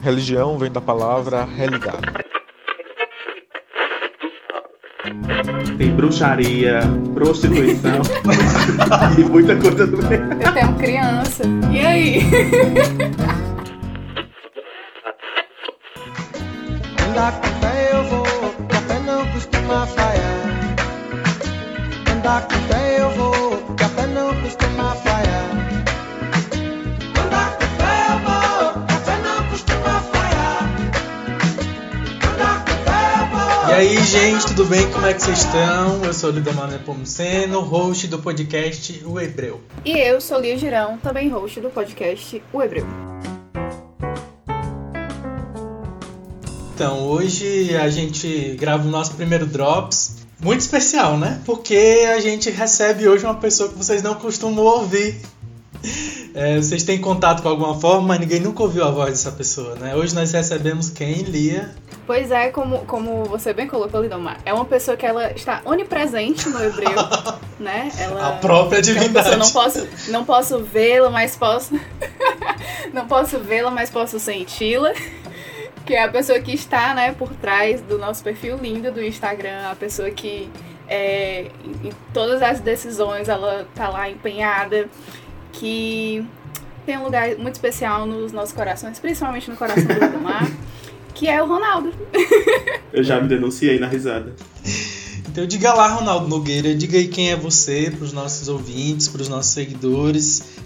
Religião vem da palavra religar. Tem bruxaria, prostituição e muita coisa do meio. Eu tenho criança. E aí? sou o Lidomar Nepomuceno, host do podcast O Hebreu. E eu sou Lia Girão, também host do podcast O Hebreu. Então, hoje a gente grava o nosso primeiro Drops. Muito especial, né? Porque a gente recebe hoje uma pessoa que vocês não costumam ouvir. É, vocês têm contato com alguma forma, mas ninguém nunca ouviu a voz dessa pessoa, né? Hoje nós recebemos quem? Lia. Pois é, como, como você bem colocou, Lidomar, é uma pessoa que ela está onipresente no hebreu, né? Ela, A própria divindade. pessoa, não posso, não posso vê-la, mas posso. não posso vê-la, mas posso senti-la. Que é a pessoa que está, né, por trás do nosso perfil lindo do Instagram, a pessoa que é, em em todas as decisões ela tá lá empenhada, que tem um lugar muito especial nos nossos corações, principalmente no coração do Lidomar, que é o Ronaldo. Eu já me denunciei na risada. Então diga lá, Ronaldo Nogueira, diga aí quem é você para os nossos ouvintes, para os nossos seguidores.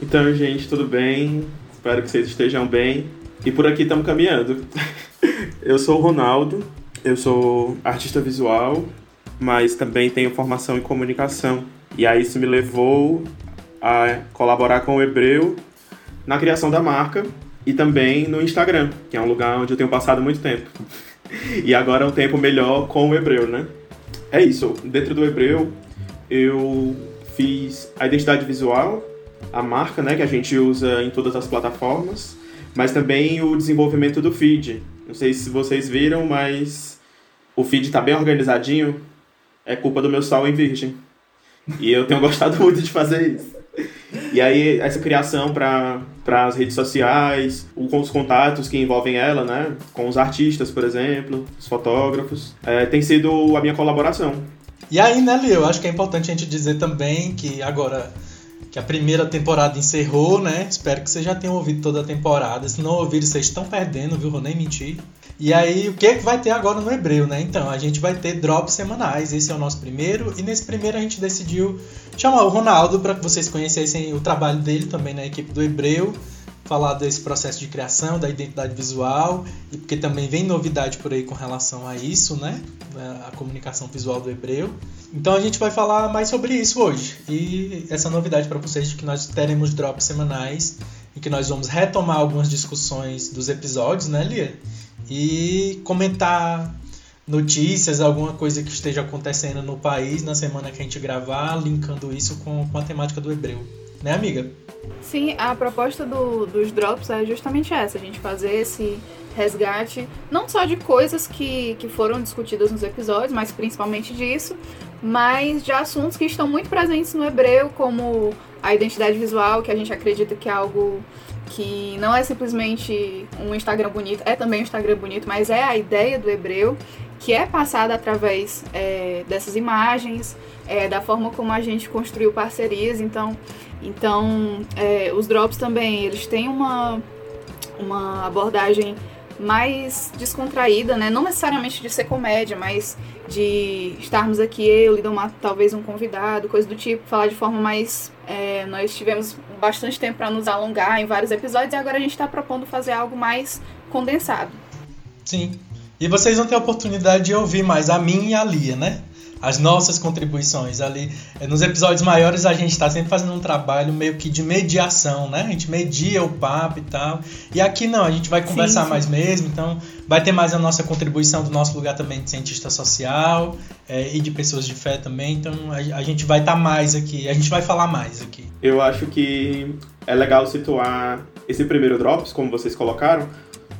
Então, gente, tudo bem? Espero que vocês estejam bem. E por aqui estamos caminhando. Eu sou o Ronaldo, eu sou artista visual, mas também tenho formação em comunicação. E aí isso me levou a colaborar com o Hebreu na criação da marca e também no Instagram, que é um lugar onde eu tenho passado muito tempo. E agora é um tempo melhor com o Hebreu, né? É isso, dentro do Hebreu eu fiz a identidade visual, a marca, né, que a gente usa em todas as plataformas, mas também o desenvolvimento do feed. Não sei se vocês viram, mas o feed tá bem organizadinho. É culpa do meu sol em virgem. E eu tenho gostado muito de fazer isso. E aí, essa criação para as redes sociais, com os contatos que envolvem ela, né? Com os artistas, por exemplo, os fotógrafos, é, tem sido a minha colaboração. E aí, né, eu acho que é importante a gente dizer também que agora que a primeira temporada encerrou, né? Espero que vocês já tenham ouvido toda a temporada. Se não ouviram, vocês estão perdendo, viu? Vou nem mentir. E aí, o que é que vai ter agora no Hebreu, né? Então, a gente vai ter drops semanais. Esse é o nosso primeiro. E nesse primeiro a gente decidiu chamar o Ronaldo para que vocês conhecessem o trabalho dele também na equipe do Hebreu. Falar desse processo de criação, da identidade visual. E porque também vem novidade por aí com relação a isso, né? A comunicação visual do Hebreu. Então a gente vai falar mais sobre isso hoje. E essa novidade para vocês de que nós teremos drops semanais e que nós vamos retomar algumas discussões dos episódios, né, Lia? E comentar notícias, alguma coisa que esteja acontecendo no país na semana que a gente gravar, linkando isso com, com a temática do Hebreu. Né, amiga? Sim, a proposta do- dos drops é justamente essa, a gente fazer esse resgate, não só de coisas que, que foram discutidas nos episódios, mas principalmente disso, mas de assuntos que estão muito presentes no hebreu, como a identidade visual, que a gente acredita que é algo que não é simplesmente um Instagram bonito, é também um Instagram bonito, mas é a ideia do hebreu, que é passada através é, dessas imagens, é, da forma como a gente construiu parcerias, então então, é, os drops também, eles têm uma, uma abordagem mais descontraída, né? Não necessariamente de ser comédia, mas de estarmos aqui, eu, Lidomar, talvez um convidado, coisa do tipo, falar de forma mais... é, nós tivemos bastante tempo para nos alongar em vários episódios e agora a gente está propondo fazer algo mais condensado. Sim. E vocês vão ter a oportunidade de ouvir mais a mim e a Lia, né? As nossas contribuições ali. Eh, Nos episódios maiores a gente está sempre fazendo um trabalho meio que de mediação, né? A gente media o papo e tal. E aqui não, a gente vai conversar sim. mais mesmo, então vai ter mais a nossa contribuição do nosso lugar também de cientista social eh, e de pessoas de fé também. Então a, a gente vai estar mais aqui, a gente vai falar mais aqui. Eu acho que é legal situar esse primeiro Drops, como vocês colocaram,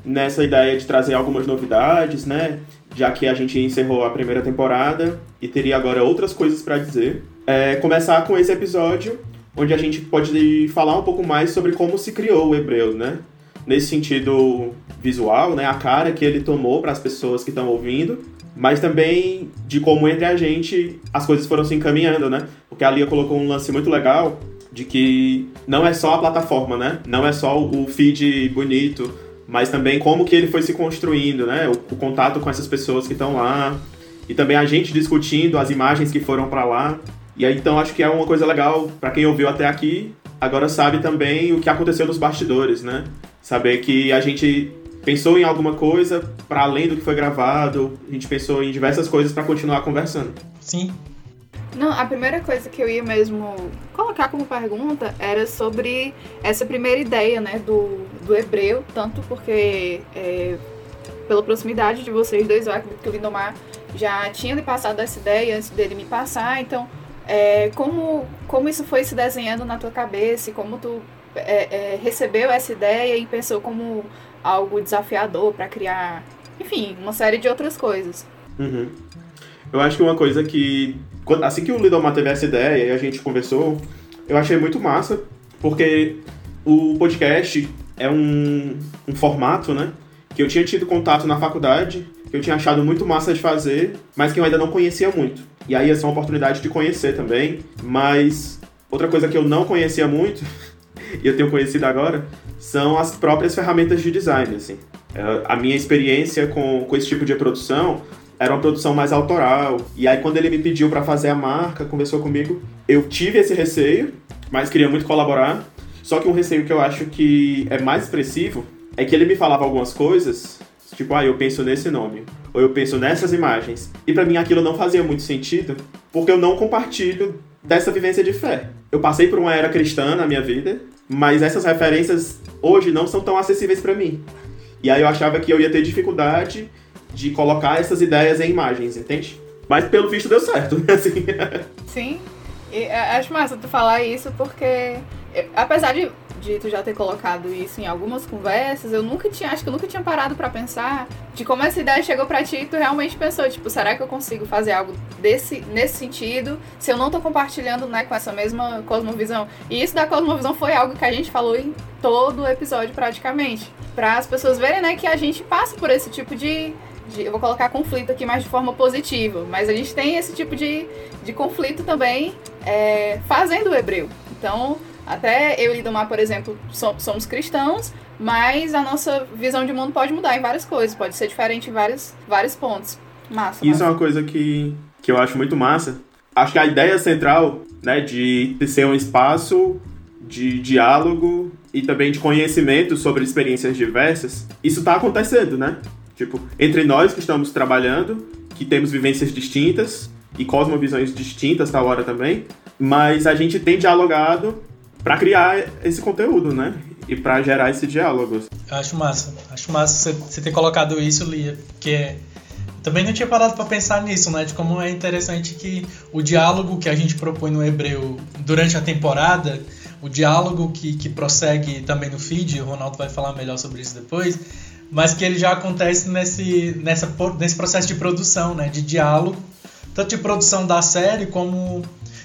nessa ideia de trazer algumas novidades, né? Já que a gente encerrou a primeira temporada e teria agora outras coisas para dizer. É, começar com esse episódio, onde a gente pode falar um pouco mais sobre como se criou o Hebreu, né? nesse sentido visual, né, a cara que ele tomou para as pessoas que estão ouvindo, mas também de como entre a gente as coisas foram se encaminhando, né? Porque a Lia colocou um lance muito legal de que não é só a plataforma, né? Não é só o feed bonito, mas também como que ele foi se construindo, né? O, o contato com essas pessoas que estão lá e também a gente discutindo as imagens que foram para lá. E aí então acho que é uma coisa legal para quem ouviu até aqui, agora sabe também o que aconteceu nos bastidores, né? Saber que a gente pensou em alguma coisa para além do que foi gravado, a gente pensou em diversas coisas para continuar conversando. Sim. Não, a primeira coisa que eu ia mesmo colocar como pergunta era sobre essa primeira ideia, né, do, do hebreu, tanto porque é, pela proximidade de vocês dois, eu acredito que o Lindomar já tinha lhe passado essa ideia antes dele me passar, então é, como, como isso foi se desenhando na tua cabeça e como tu é, é, recebeu essa ideia e pensou como algo desafiador para criar, enfim, uma série de outras coisas. Uhum. Eu acho que uma coisa que, assim que o Lidomar teve essa ideia e a gente conversou, eu achei muito massa, porque o podcast é um, um formato, né, que eu tinha tido contato na faculdade, que eu tinha achado muito massa de fazer, mas que eu ainda não conhecia muito. E aí essa é uma oportunidade de conhecer também, mas outra coisa que eu não conhecia muito, e eu tenho conhecido agora, são as próprias ferramentas de design, assim. É, a minha experiência com, com esse tipo de produção era uma produção mais autoral. E aí quando ele me pediu para fazer a marca, conversou comigo, eu tive esse receio, mas queria muito colaborar. Só que um receio que eu acho que é mais expressivo é que ele me falava algumas coisas, tipo, ah, eu penso nesse nome, ou eu penso nessas imagens. E para mim aquilo não fazia muito sentido, porque eu não compartilho dessa vivência de fé. Eu passei por uma era cristã na minha vida, mas essas referências hoje não são tão acessíveis para mim. E aí eu achava que eu ia ter dificuldade de colocar essas ideias em imagens, entende? Mas pelo visto deu certo, né? Assim. Sim. E acho massa tu falar isso porque, apesar de, de tu já ter colocado isso em algumas conversas, eu nunca tinha, acho que eu nunca tinha parado para pensar de como essa ideia chegou para ti e tu realmente pensou, tipo, será que eu consigo fazer algo desse, nesse sentido se eu não tô compartilhando, né, com essa mesma cosmovisão? E isso da cosmovisão foi algo que a gente falou em todo o episódio praticamente, para as pessoas verem, né, que a gente passa por esse tipo de eu vou colocar conflito aqui mais de forma positiva, mas a gente tem esse tipo de, de conflito também é, fazendo o hebreu. Então, até eu e Lidomar, por exemplo, somos cristãos, mas a nossa visão de mundo pode mudar em várias coisas, pode ser diferente em vários, vários pontos. Massa. Isso massa. é uma coisa que, que eu acho muito massa. Acho que a ideia central né, de, de ser um espaço de diálogo e também de conhecimento sobre experiências diversas, isso está acontecendo, né? Tipo, entre nós que estamos trabalhando, que temos vivências distintas e cosmovisões distintas tal hora também, mas a gente tem dialogado para criar esse conteúdo, né? E para gerar esse diálogo. Acho massa. Acho massa você ter colocado isso, Lia, porque também não tinha parado para pensar nisso, né? De como é interessante que o diálogo que a gente propõe no hebreu durante a temporada, o diálogo que, que prossegue também no feed, o Ronaldo vai falar melhor sobre isso depois, mas que ele já acontece nesse, nessa, nesse processo de produção, né, de diálogo, tanto de produção da série como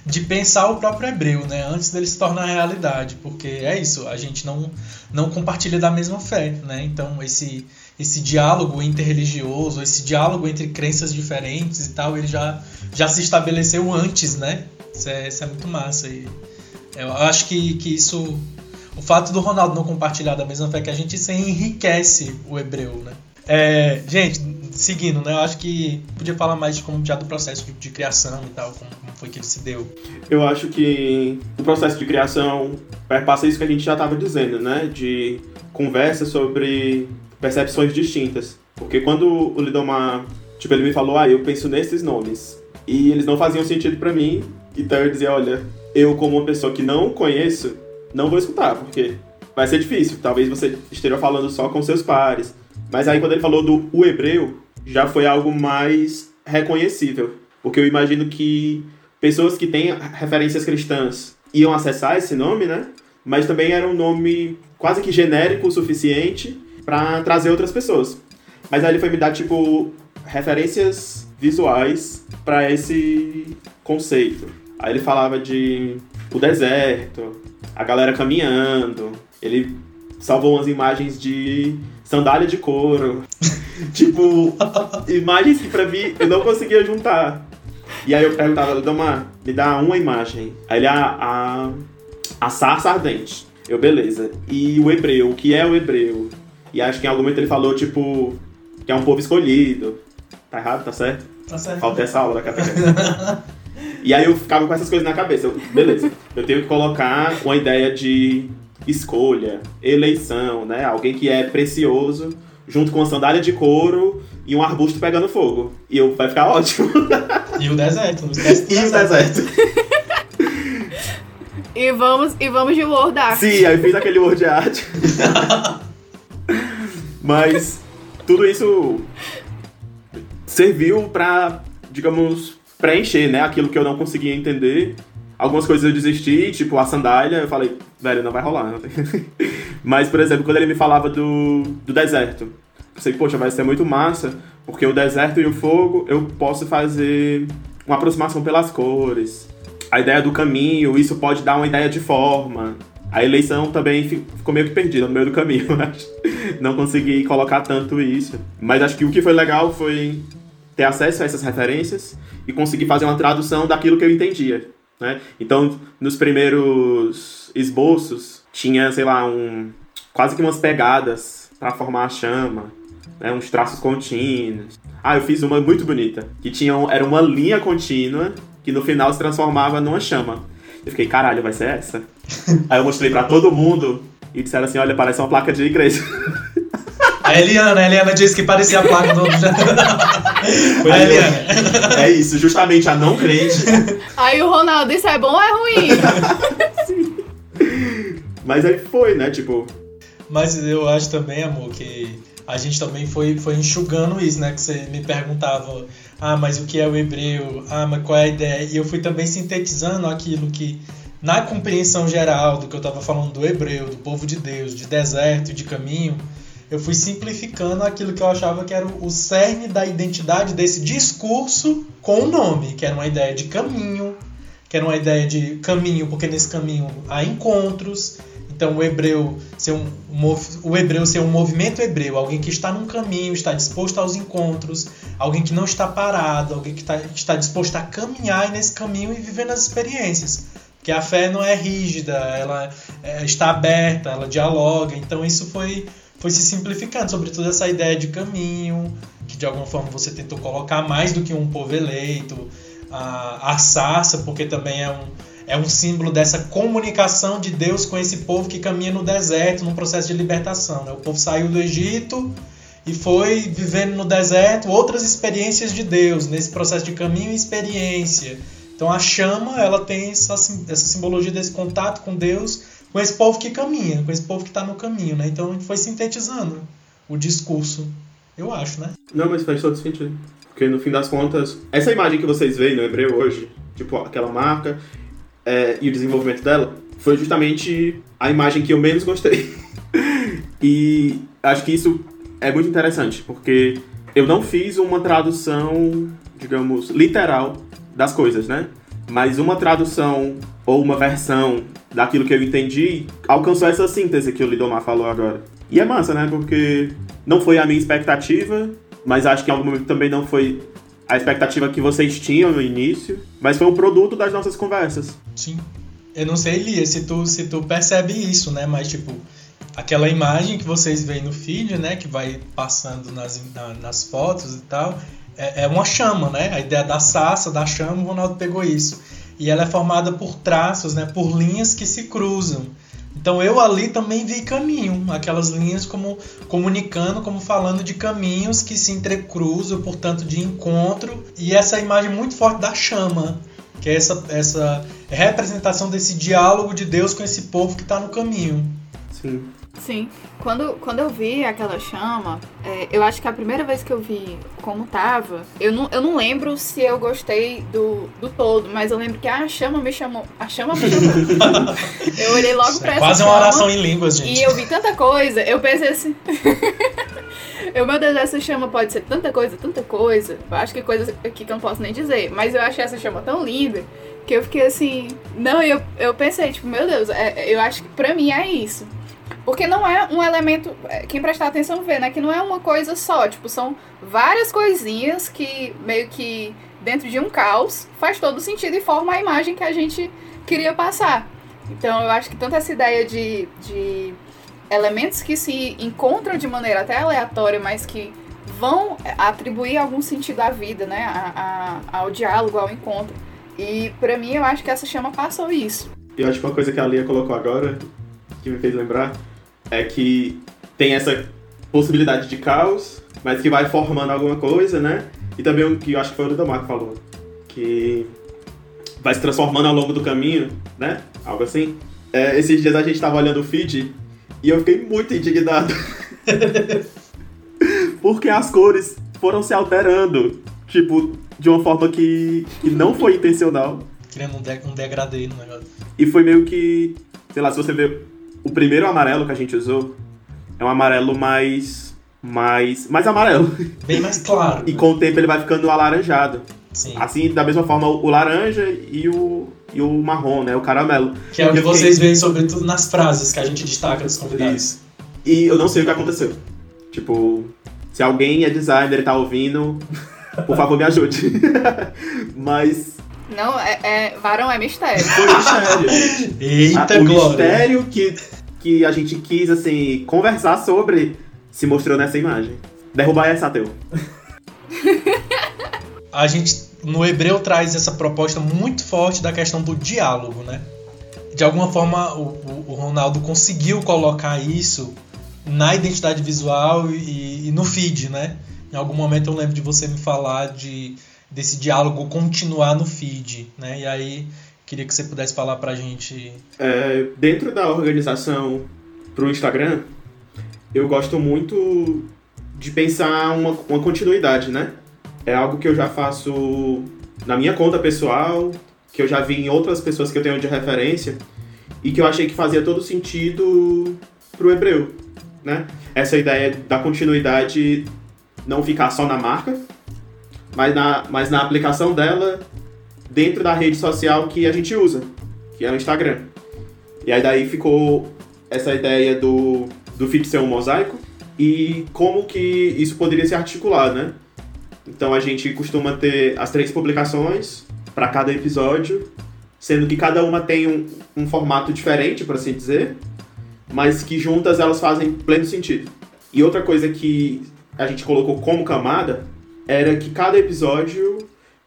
de pensar o próprio hebreu, né, antes dele se tornar realidade, porque é isso, a gente não, não compartilha da mesma fé, né, então esse, esse diálogo interreligioso, esse diálogo entre crenças diferentes e tal, ele já, já se estabeleceu antes, né, isso é, isso é muito massa e eu acho que, que isso o fato do Ronaldo não compartilhar da mesma fé que a gente, isso enriquece o hebreu, né? É, gente, seguindo, né? Eu acho que podia falar mais de como já do processo de, de criação e tal, como, como, foi que ele se deu. Eu acho que o processo de criação perpassa isso que a gente já estava dizendo, né? De conversa sobre percepções distintas. Porque quando o Lidomar, tipo, ele me falou, ah, eu penso nesses nomes. E eles não faziam sentido para mim. Então eu dizia, olha, eu como uma pessoa que não conheço, não vou escutar, porque vai ser difícil. Talvez você esteja falando só com seus pares. Mas aí quando ele falou do o hebreu, já foi algo mais reconhecível. Porque eu imagino que pessoas que têm referências cristãs iam acessar esse nome, né? Mas também era um nome quase que genérico o suficiente para trazer outras pessoas. Mas aí ele foi me dar, tipo, referências visuais para esse conceito. Aí ele falava de o deserto, a galera caminhando. Ele salvou umas imagens de sandália de couro. tipo, imagens que pra mim eu não conseguia juntar. E aí eu perguntava, Lidomar, me dá uma imagem. Aí ele, a, a, a sarça ardente. Eu, beleza. E o hebreu, o que é o hebreu? E acho que em algum momento ele falou, tipo, que é um povo escolhido. Tá errado? Tá certo? Tá certo. Falta essa aula da catequese. e aí eu ficava com essas coisas na cabeça. Eu, beleza, eu tenho que colocar uma ideia de escolha, eleição, né? Alguém que é precioso, junto com uma sandália de couro e um arbusto pegando fogo. E eu, vai ficar ótimo. E o deserto, não esquece do e o deserto. E vamos, e vamos de Word Art. Sim, aí fiz aquele word art. Mas tudo isso serviu pra, digamos, preencher, né? Aquilo que eu não conseguia entender. Algumas coisas eu desisti, tipo a sandália, eu falei, velho, não vai rolar. Não tem... Mas, por exemplo, quando ele me falava do, do deserto, pensei, poxa, vai ser muito massa, porque o deserto e o fogo eu posso fazer uma aproximação pelas cores. A ideia do caminho, isso pode dar uma ideia de forma. A eleição também fi- ficou meio que perdida no meio do caminho, acho. Não consegui colocar tanto isso. Mas acho que o que foi legal foi ter acesso a essas referências e conseguir fazer uma tradução daquilo que eu entendia. Né? Então, nos primeiros esboços, tinha, sei lá, um, quase que umas pegadas para formar a chama, né? uns traços contínuos. Ah, eu fiz uma muito bonita, que tinha, um- era uma linha contínua que no final se transformava numa chama. Eu fiquei, caralho, vai ser essa? Aí eu mostrei pra todo mundo e disseram assim, olha, parece uma placa de igreja. A Eliana, a Eliana disse que parecia a placa do. Foi a Eliana. É isso, justamente a não crente Aí o Ronaldo, isso é bom ou é ruim? Mas aí foi, né? Tipo, Mas eu acho também, amor, que a gente também foi, foi enxugando isso, né? Que você me perguntava, ah, mas o que é o hebreu? Ah, mas qual é a ideia? E eu fui também sintetizando aquilo que, na compreensão geral do que eu estava falando do hebreu, do povo de Deus, de deserto e de caminho, eu fui simplificando aquilo que eu achava que era o o cerne da identidade desse discurso com o nome, que era uma ideia de caminho, que era uma ideia de caminho, porque nesse caminho há encontros. Então o hebreu ser um, o hebreu ser um movimento hebreu, alguém que está num caminho, está disposto aos encontros, alguém que não está parado, alguém que está, está disposto a caminhar nesse caminho e viver as experiências. Porque a fé não é rígida, ela é, está aberta, ela dialoga. Então isso foi, foi se simplificando, sobretudo essa ideia de caminho, que de alguma forma você tentou colocar mais do que um povo eleito, a, a sarça, porque também é um, é um símbolo dessa comunicação de Deus com esse povo que caminha no deserto, num processo de libertação. Né? O povo saiu do Egito e foi vivendo no deserto outras experiências de Deus, nesse processo de caminho e experiência. Então a chama, ela tem essa, essa simbologia desse contato com Deus, com esse povo que caminha, com esse povo que está no caminho. Né? Então a gente foi sintetizando o discurso, eu acho, né? não, mas faz todo sentido. Porque no fim das contas, essa imagem que vocês veem no hebreu hoje, tipo aquela marca é, e o desenvolvimento dela, foi justamente a imagem que eu menos gostei. e acho que isso é muito interessante, porque eu não fiz uma tradução, digamos, literal das coisas, né? Mas uma tradução ou uma versão daquilo que eu entendi alcançou essa síntese que o Lidomar falou agora. E é massa, né? Porque não foi a minha expectativa, mas acho que em algum momento também não foi a expectativa que vocês tinham no início, mas foi um produto das nossas conversas. Sim. Eu não sei, Lia, se tu, se tu percebe isso, né? Mas, tipo, aquela imagem que vocês veem no feed, né? Que vai passando nas, na- nas fotos e tal, é, é uma chama, né? A ideia da saça, da chama, o Ronaldo pegou isso. E ela é formada por traços, né? Por linhas que se cruzam. Então eu ali também vi caminho, aquelas linhas como comunicando, como falando de caminhos que se entrecruzam, portanto de encontro, e essa imagem muito forte da chama, que é essa, essa representação desse diálogo de Deus com esse povo que está no caminho. Sim. Sim. Quando, quando eu vi aquela chama, é, eu acho que a primeira vez que eu vi como tava, eu não, eu não lembro se eu gostei do, do todo, mas eu lembro que a chama me chamou. A chama me chamou. eu olhei logo Isso pra é essa quase uma oração em línguas, gente. e eu vi tanta coisa, eu pensei assim. eu, meu Deus, essa chama pode ser tanta coisa, tanta coisa. Eu acho que coisas aqui que eu não posso nem dizer. Mas eu achei essa chama tão linda que eu fiquei assim. Não, eu, eu pensei, tipo, meu Deus, é- eu acho que pra mim é isso. Porque não é um elemento. é, Quem prestar atenção vê, né? Que não é uma coisa só. Tipo, são várias coisinhas que meio que dentro de um caos faz todo sentido e forma a imagem que a gente queria passar. Então eu acho que tanto essa ideia de, de elementos que se encontram de maneira até aleatória, mas que vão atribuir algum sentido à vida, né? A- a- ao diálogo, ao encontro. E pra mim eu acho que essa chama passou isso. E eu acho que uma coisa que a Lia colocou agora, que me fez lembrar, é que tem essa possibilidade de caos, mas que vai formando alguma coisa, né? E também o que eu acho que foi o Lidamar que falou, que vai se transformando ao longo do caminho, né? Algo assim. É, esses dias a gente tava olhando o feed e eu fiquei muito indignado. Porque as cores foram se alterando, tipo, de uma forma que, que não foi intencional. Criando um, de, um degradê no negócio. E foi meio que, sei lá, se você ver o primeiro amarelo que a gente usou, é um amarelo mais mais mais amarelo. Bem mais claro. E com o tempo ele vai ficando alaranjado. Sim. Assim, da mesma forma o laranja e o e o marrom, né, o caramelo. Que é o que vocês veem, sobretudo nas frases que a gente destaca dos convidados. Isso. E eu não sei o que aconteceu. Tipo, se alguém é designer e tá ouvindo, por favor me ajude. Mas Não, é, é- varão é mistério. foi mistério. Eita, Ah, o glória! mistério que, que a gente quis, assim, conversar sobre se mostrou nessa imagem. Derrubar essa teu. A gente, no hebreu, traz essa proposta muito forte da questão do diálogo, né? De alguma forma, o, o- o Ronaldo conseguiu colocar isso na identidade visual e, e no feed, né? Em algum momento eu lembro de você me falar de desse diálogo continuar no feed, né? E aí queria que você pudesse falar pra gente. É, dentro da organização pro Instagram, eu gosto muito de pensar uma, uma continuidade, né? É algo que eu já faço na minha conta pessoal, que eu já vi em outras pessoas que eu tenho de referência, e que eu achei que fazia todo sentido pro hebreu, né? Essa ideia da continuidade não ficar só na marca, mas na, mas na aplicação dela dentro da rede social que a gente usa, que é o Instagram. E aí daí ficou essa ideia do, do feed ser um mosaico e como que isso poderia se articular, né? Então a gente costuma ter as três publicações para cada episódio, sendo que cada uma tem um, um formato diferente, por assim dizer, mas que juntas elas fazem pleno sentido. E outra coisa que a gente colocou como camada era que cada episódio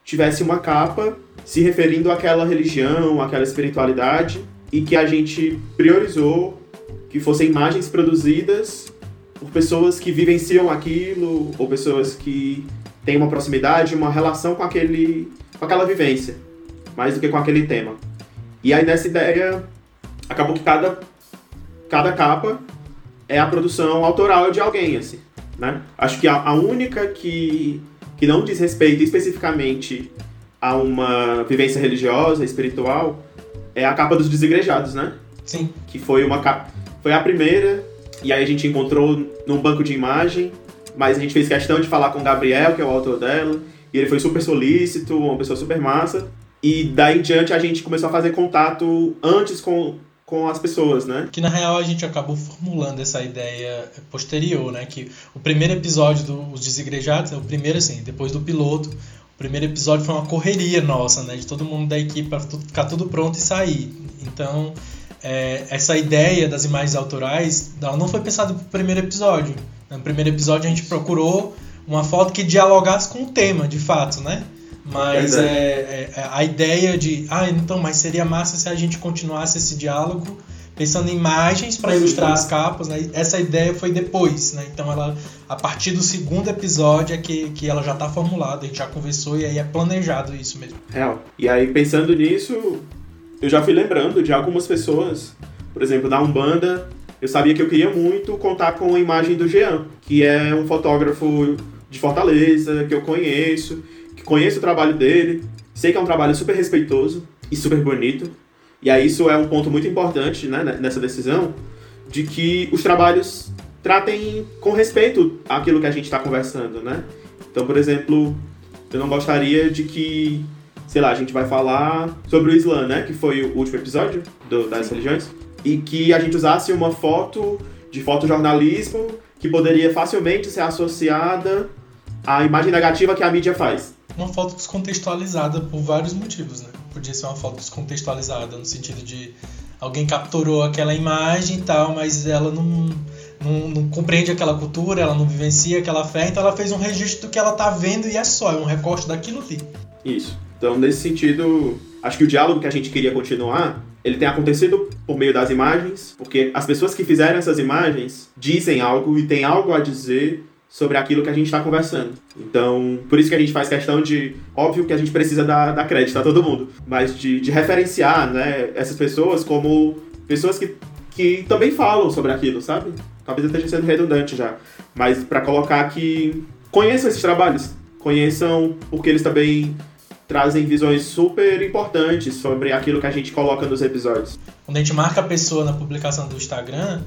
tivesse uma capa se referindo àquela religião, àquela espiritualidade, e que a gente priorizou que fossem imagens produzidas por pessoas que vivenciam aquilo, ou pessoas que têm uma proximidade, uma relação com, aquele, com aquela vivência, mais do que com aquele tema. E aí nessa ideia, acabou que cada, cada capa é a produção autoral de alguém, assim, né? Acho que a, a única que, que não diz respeito especificamente a uma vivência religiosa, espiritual, é a capa dos desigrejados, né? Sim. Que foi uma capa, foi a primeira, e aí a gente encontrou num banco de imagem, mas a gente fez questão de falar com o Gabriel, que é o autor dela, e ele foi super solícito, uma pessoa super massa. E daí em diante a gente começou a fazer contato antes com, com as pessoas, né? Que na real a gente acabou formulando essa ideia posterior, né? Que o primeiro episódio dos Desigrejados, é o primeiro assim, depois do piloto, o primeiro episódio foi uma correria nossa, né? De todo mundo da equipe para ficar tudo pronto e sair. Então, é, essa ideia das imagens autorais ela não foi pensada pro primeiro episódio. No primeiro episódio a gente procurou uma foto que dialogasse com o tema, de fato, né? Mas Verdade. é, é, a ideia de, ah, então, mas seria massa se a gente continuasse esse diálogo pensando em imagens para ilustrar as capas, né? Essa ideia foi depois, né? Então ela, a partir do segundo episódio é que, que ela já está formulada, a gente já conversou e aí é planejado isso mesmo. Real. E aí, pensando nisso, eu já fui lembrando de algumas pessoas, por exemplo, da Umbanda, eu sabia que eu queria muito contar com a imagem do Jean, que é um fotógrafo de Fortaleza, que eu conheço, conheço o trabalho dele, sei que é um trabalho super respeitoso e super bonito. E aí isso é um ponto muito importante né, nessa decisão, de que os trabalhos tratem com respeito àquilo que a gente está conversando, né? Então, por exemplo, eu não gostaria de que, sei lá, a gente vai falar sobre o Islã, né? Que foi o último episódio do- das religiões. e que a gente usasse uma foto de fotojornalismo que poderia facilmente ser associada à imagem negativa que a mídia faz. Uma foto descontextualizada por vários motivos, né? Podia ser uma foto descontextualizada no sentido de alguém capturou aquela imagem e tal, mas ela não, não, não compreende aquela cultura, ela não vivencia aquela fé, então ela fez um registro do que ela tá vendo e é só, é um recorte daquilo ali. Isso. Então, nesse sentido, acho que o diálogo que a gente queria continuar, ele tem acontecido por meio das imagens, porque as pessoas que fizeram essas imagens dizem algo e têm algo a dizer sobre aquilo que a gente está conversando. Então, por isso que a gente faz questão de, óbvio que a gente precisa dar, dar crédito a todo mundo, mas de, de referenciar né, essas pessoas como pessoas que, que também falam sobre aquilo, sabe? Talvez eu esteja sendo redundante já, mas para colocar que conheçam esses trabalhos, conheçam porque eles também trazem visões super importantes sobre aquilo que a gente coloca nos episódios. Quando a gente marca a pessoa na publicação do Instagram,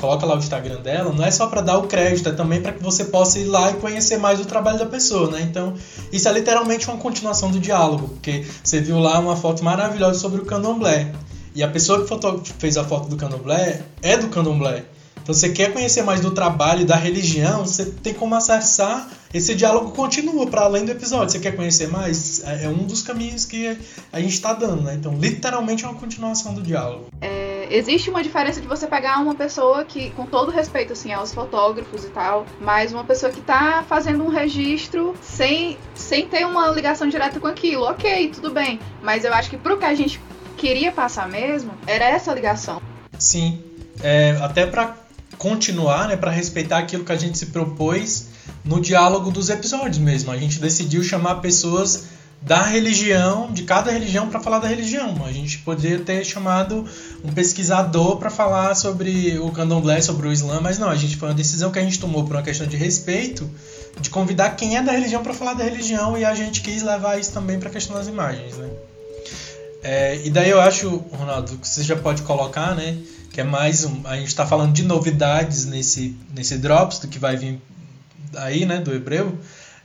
coloca lá o Instagram dela, não é só para dar o crédito, é também para que você possa ir lá e conhecer mais o trabalho da pessoa, né? Então, isso é literalmente uma continuação do diálogo, porque você viu lá uma foto maravilhosa sobre o candomblé. E a pessoa que fez a foto do candomblé é do candomblé. Então, você quer conhecer mais do trabalho e da religião, você tem como acessar. Esse diálogo continua para além do episódio. Você quer conhecer mais? É, é um dos caminhos que a gente está dando, né? Então, literalmente é uma continuação do diálogo. É, existe uma diferença de você pegar uma pessoa que, com todo respeito assim aos fotógrafos e tal, mas uma pessoa que está fazendo um registro sem, sem ter uma ligação direta com aquilo. Ok, tudo bem. Mas eu acho que pro que a gente queria passar mesmo, era essa ligação. Sim. É, até para continuar, né, para respeitar aquilo que a gente se propôs no diálogo dos episódios mesmo. A gente decidiu chamar pessoas da religião, de cada religião, para falar da religião. A gente poderia ter chamado um pesquisador para falar sobre o candomblé, sobre o islã, mas não, a gente foi uma decisão que a gente tomou por uma questão de respeito, de convidar quem é da religião para falar da religião e a gente quis levar isso também para a questão das imagens, né? É, e daí eu acho, Ronaldo, que você já pode colocar, né? que é mais um. A gente está falando de novidades nesse, nesse Drops, do que vai vir aí, né, do Hebreu,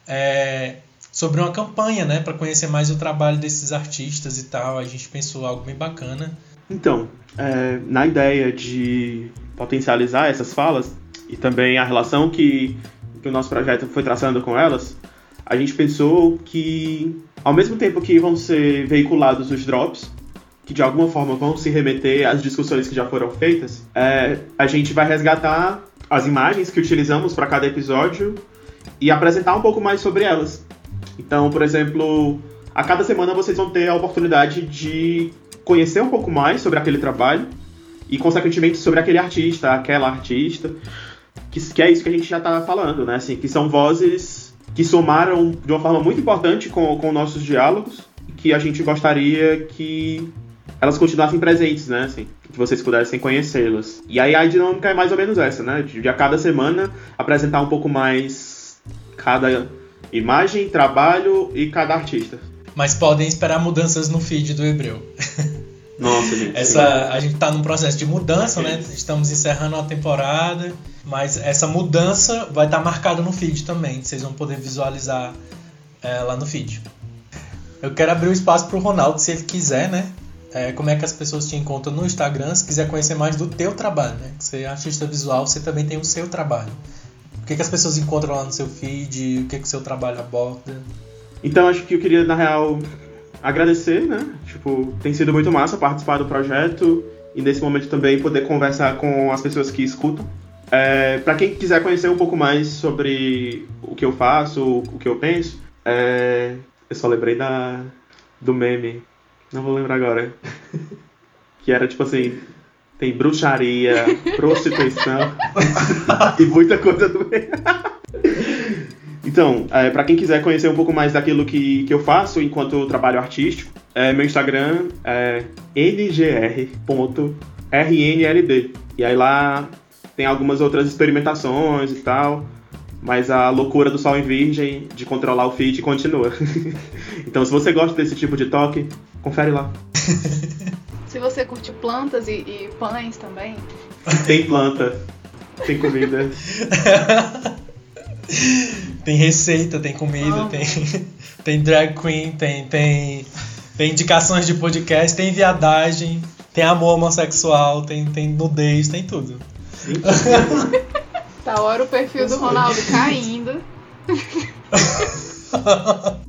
é, sobre uma campanha, né, para conhecer mais o trabalho desses artistas e tal. A gente pensou algo bem bacana. Então, é, na ideia de potencializar essas falas e também a relação que, que o nosso projeto foi traçando com elas, a gente pensou que, ao mesmo tempo que vão ser veiculados os drops, que de alguma forma vão se remeter às discussões que já foram feitas, é, a gente vai resgatar as imagens que utilizamos para cada episódio e apresentar um pouco mais sobre elas. Então, por exemplo, a cada semana vocês vão ter a oportunidade de conhecer um pouco mais sobre aquele trabalho e, consequentemente, sobre aquele artista, aquela artista, que, que é isso que a gente já está falando, né? Assim, que são vozes que somaram de uma forma muito importante com, com nossos diálogos que a gente gostaria que elas continuassem presentes, né? Assim, que vocês pudessem conhecê-las. E aí a dinâmica é mais ou menos essa, né? De, de a cada semana apresentar um pouco mais cada imagem, trabalho e cada artista. Mas podem esperar mudanças no feed do Hebreu. Nossa, gente. essa, a gente tá num processo de mudança, né? Estamos encerrando a temporada, mas essa mudança vai estar tá marcada no feed também. Vocês vão poder visualizar é, lá no feed. Eu quero abrir o espaço pro Ronaldo, se ele quiser, né? é, como é que as pessoas te encontram no Instagram, se quiser conhecer mais do teu trabalho, né? Você é artista visual, você também tem o seu trabalho. O que, que as pessoas encontram lá no seu feed, o que, que o seu trabalho aborda? Então, acho que eu queria, na real, agradecer, né? Tipo, tem sido muito massa participar do projeto e nesse momento também poder conversar com as pessoas que escutam. É, para quem quiser conhecer um pouco mais sobre o que eu faço, o que eu penso, é, eu só lembrei da, do meme não vou lembrar agora. que era tipo assim: tem bruxaria, prostituição e muita coisa do meio. Então, é, para quem quiser conhecer um pouco mais daquilo que, que eu faço enquanto trabalho artístico, é, meu Instagram é ngr.rnld. E aí lá tem algumas outras experimentações e tal, mas a loucura do Sol em Virgem de controlar o feed continua. então, se você gosta desse tipo de toque, Confere lá. Se você curte plantas e, e pães também. Tem planta, tem comida. tem receita, tem comida, tem, tem drag queen, tem, tem, tem indicações de podcast, tem viadagem. Tem amor homossexual, tem, tem nudez, tem tudo. Tá hora o perfil do Ronaldo caindo.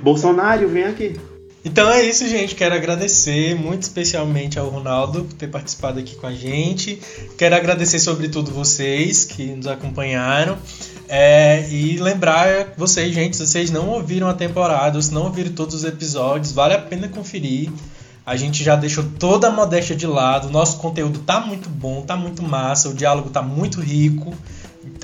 Bolsonaro, vem aqui. Então é isso, gente. Quero agradecer muito especialmente ao Ronaldo por ter participado aqui com a gente. Quero agradecer, sobretudo, vocês que nos acompanharam. É, e lembrar vocês, gente, se vocês não ouviram a temporada, se não ouviram todos os episódios, vale a pena conferir. A gente já deixou toda a modéstia de lado. Nosso conteúdo tá muito bom, tá muito massa, o diálogo tá muito rico.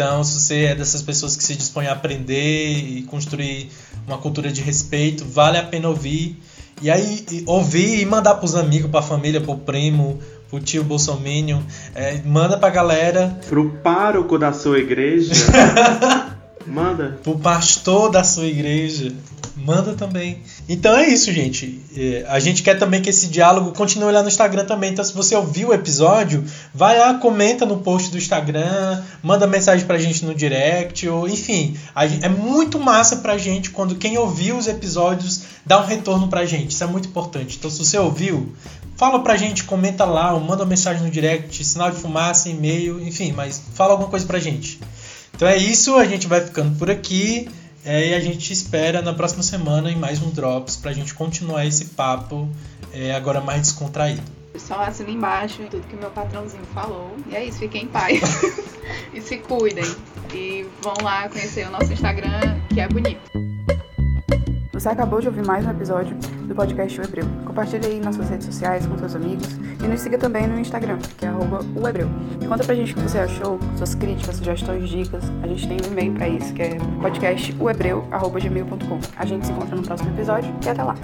Então, se você é dessas pessoas que se dispõe a aprender e construir uma cultura de respeito, vale a pena ouvir. E aí, e- ouvir e mandar pros amigos, pra família, pro primo, pro tio Bolsominion. É, manda pra galera, Pro pároco da sua igreja. Manda. pro pastor da sua igreja. Manda também. Então é isso, gente. É, A gente quer também que esse diálogo continue lá no Instagram também. Então, se você ouviu o episódio, vai lá, comenta no post do Instagram, manda mensagem pra gente no direct, ou enfim. é muito massa pra gente quando quem ouviu os episódios dá um retorno pra gente. Isso é muito importante. Então, se você ouviu, fala pra gente, comenta lá, ou manda uma mensagem no direct, sinal de fumaça, e-mail, enfim, mas fala alguma coisa pra gente. Então é isso, a gente vai ficando por aqui. É, e a gente espera na próxima semana em mais um Drops pra gente continuar esse papo é, agora mais descontraído. Só assina embaixo tudo que meu patrãozinho falou. E é isso, fiquem em paz. e se cuidem. E vão lá conhecer o nosso Instagram, que é bonito. Você acabou de ouvir mais um episódio do podcast O Hebreu. Compartilhe aí nas suas redes sociais com seus amigos e nos siga também no Instagram, que é o Hebreu. E conta pra gente o que você achou, suas críticas, sugestões, dicas. A gente tem um e-mail pra isso, que é podcastohebreu.gmail.com. A gente se encontra no próximo episódio e até lá.